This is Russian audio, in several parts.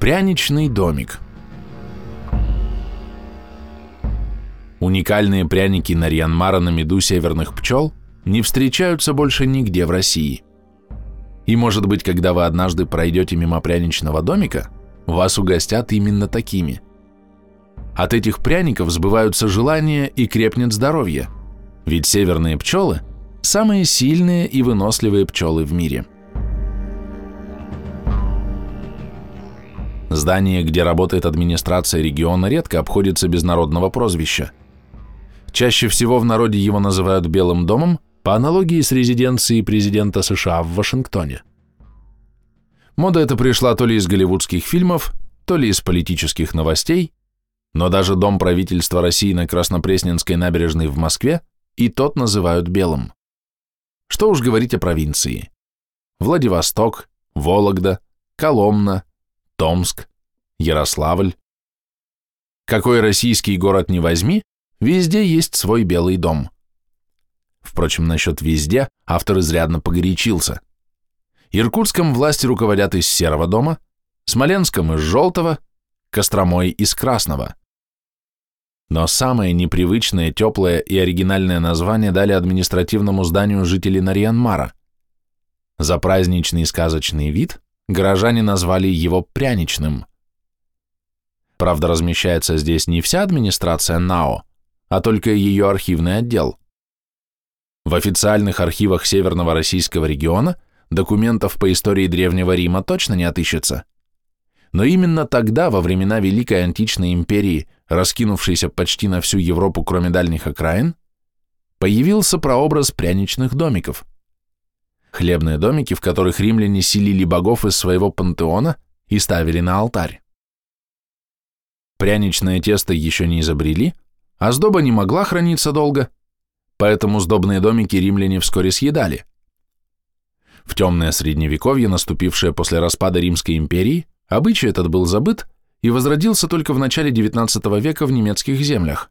Пряничный домик. Уникальные пряники Нарьянмара на меду северных пчел не встречаются больше нигде в России. И может быть, когда вы однажды пройдете мимо пряничного домика, вас угостят именно такими. От этих пряников сбываются желания и крепнет здоровье, ведь северные пчелы – самые сильные и выносливые пчелы в мире – Здание, где работает администрация региона, редко обходится без народного прозвища. Чаще всего в народе его называют Белым домом по аналогии с резиденцией президента США в Вашингтоне. Мода эта пришла то ли из голливудских фильмов, то ли из политических новостей, но даже дом правительства России на Краснопресненской набережной в Москве и тот называют белым. Что уж говорить о провинции. Владивосток, Вологда, Коломна, Томск, Ярославль. Какой российский город не возьми, везде есть свой белый дом. Впрочем, насчет «везде» автор изрядно погорячился. Иркутском власти руководят из Серого дома, Смоленском из Желтого, Костромой из Красного. Но самое непривычное, теплое и оригинальное название дали административному зданию жители Нарьянмара. За праздничный сказочный вид горожане назвали его пряничным. Правда, размещается здесь не вся администрация НАО, а только ее архивный отдел. В официальных архивах Северного Российского региона документов по истории Древнего Рима точно не отыщется. Но именно тогда, во времена Великой Античной империи, раскинувшейся почти на всю Европу, кроме дальних окраин, появился прообраз пряничных домиков – хлебные домики, в которых римляне селили богов из своего пантеона и ставили на алтарь. Пряничное тесто еще не изобрели, а сдоба не могла храниться долго, поэтому сдобные домики римляне вскоре съедали. В темное средневековье, наступившее после распада Римской империи, обычай этот был забыт и возродился только в начале XIX века в немецких землях.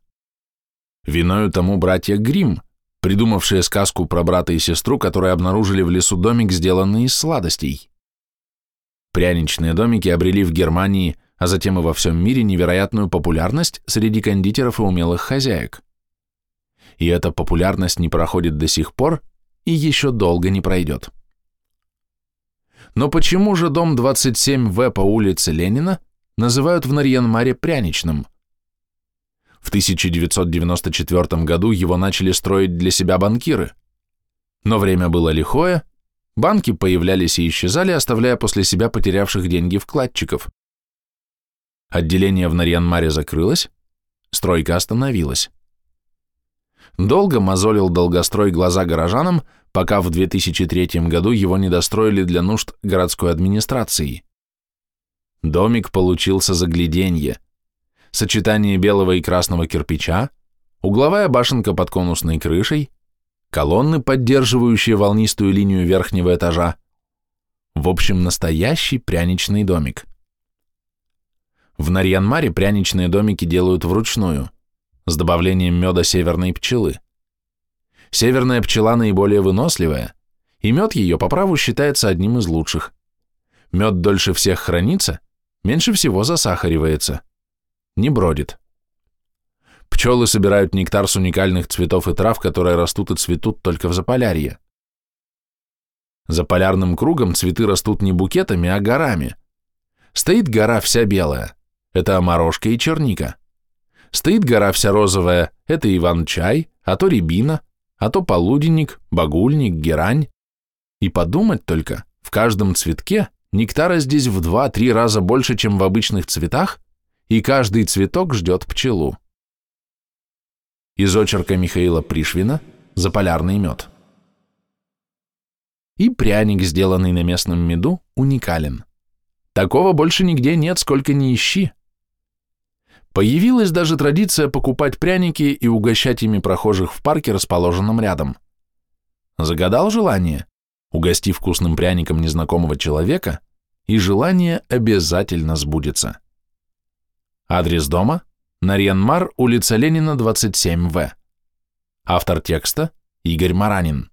Виною тому братья Гримм, придумавшие сказку про брата и сестру, которые обнаружили в лесу домик, сделанный из сладостей. Пряничные домики обрели в Германии, а затем и во всем мире невероятную популярность среди кондитеров и умелых хозяек. И эта популярность не проходит до сих пор и еще долго не пройдет. Но почему же дом 27В по улице Ленина называют в Нарьянмаре пряничным – в 1994 году его начали строить для себя банкиры. Но время было лихое, банки появлялись и исчезали, оставляя после себя потерявших деньги вкладчиков. Отделение в Нарьянмаре закрылось, стройка остановилась. Долго мозолил долгострой глаза горожанам, пока в 2003 году его не достроили для нужд городской администрации. Домик получился загляденье – сочетание белого и красного кирпича, угловая башенка под конусной крышей, колонны, поддерживающие волнистую линию верхнего этажа. В общем, настоящий пряничный домик. В Нарьянмаре пряничные домики делают вручную, с добавлением меда северной пчелы. Северная пчела наиболее выносливая, и мед ее по праву считается одним из лучших. Мед дольше всех хранится, меньше всего засахаривается не бродит. Пчелы собирают нектар с уникальных цветов и трав, которые растут и цветут только в Заполярье. За полярным кругом цветы растут не букетами, а горами. Стоит гора вся белая, это оморожка и черника. Стоит гора вся розовая, это иван-чай, а то рябина, а то полуденник, багульник, герань. И подумать только, в каждом цветке нектара здесь в два-три раза больше, чем в обычных цветах, и каждый цветок ждет пчелу. Из очерка Михаила Пришвина «Заполярный мед». И пряник, сделанный на местном меду, уникален. Такого больше нигде нет, сколько ни ищи. Появилась даже традиция покупать пряники и угощать ими прохожих в парке, расположенном рядом. Загадал желание, угости вкусным пряником незнакомого человека, и желание обязательно сбудется. Адрес дома – Нарьянмар, улица Ленина, 27В. Автор текста – Игорь Маранин.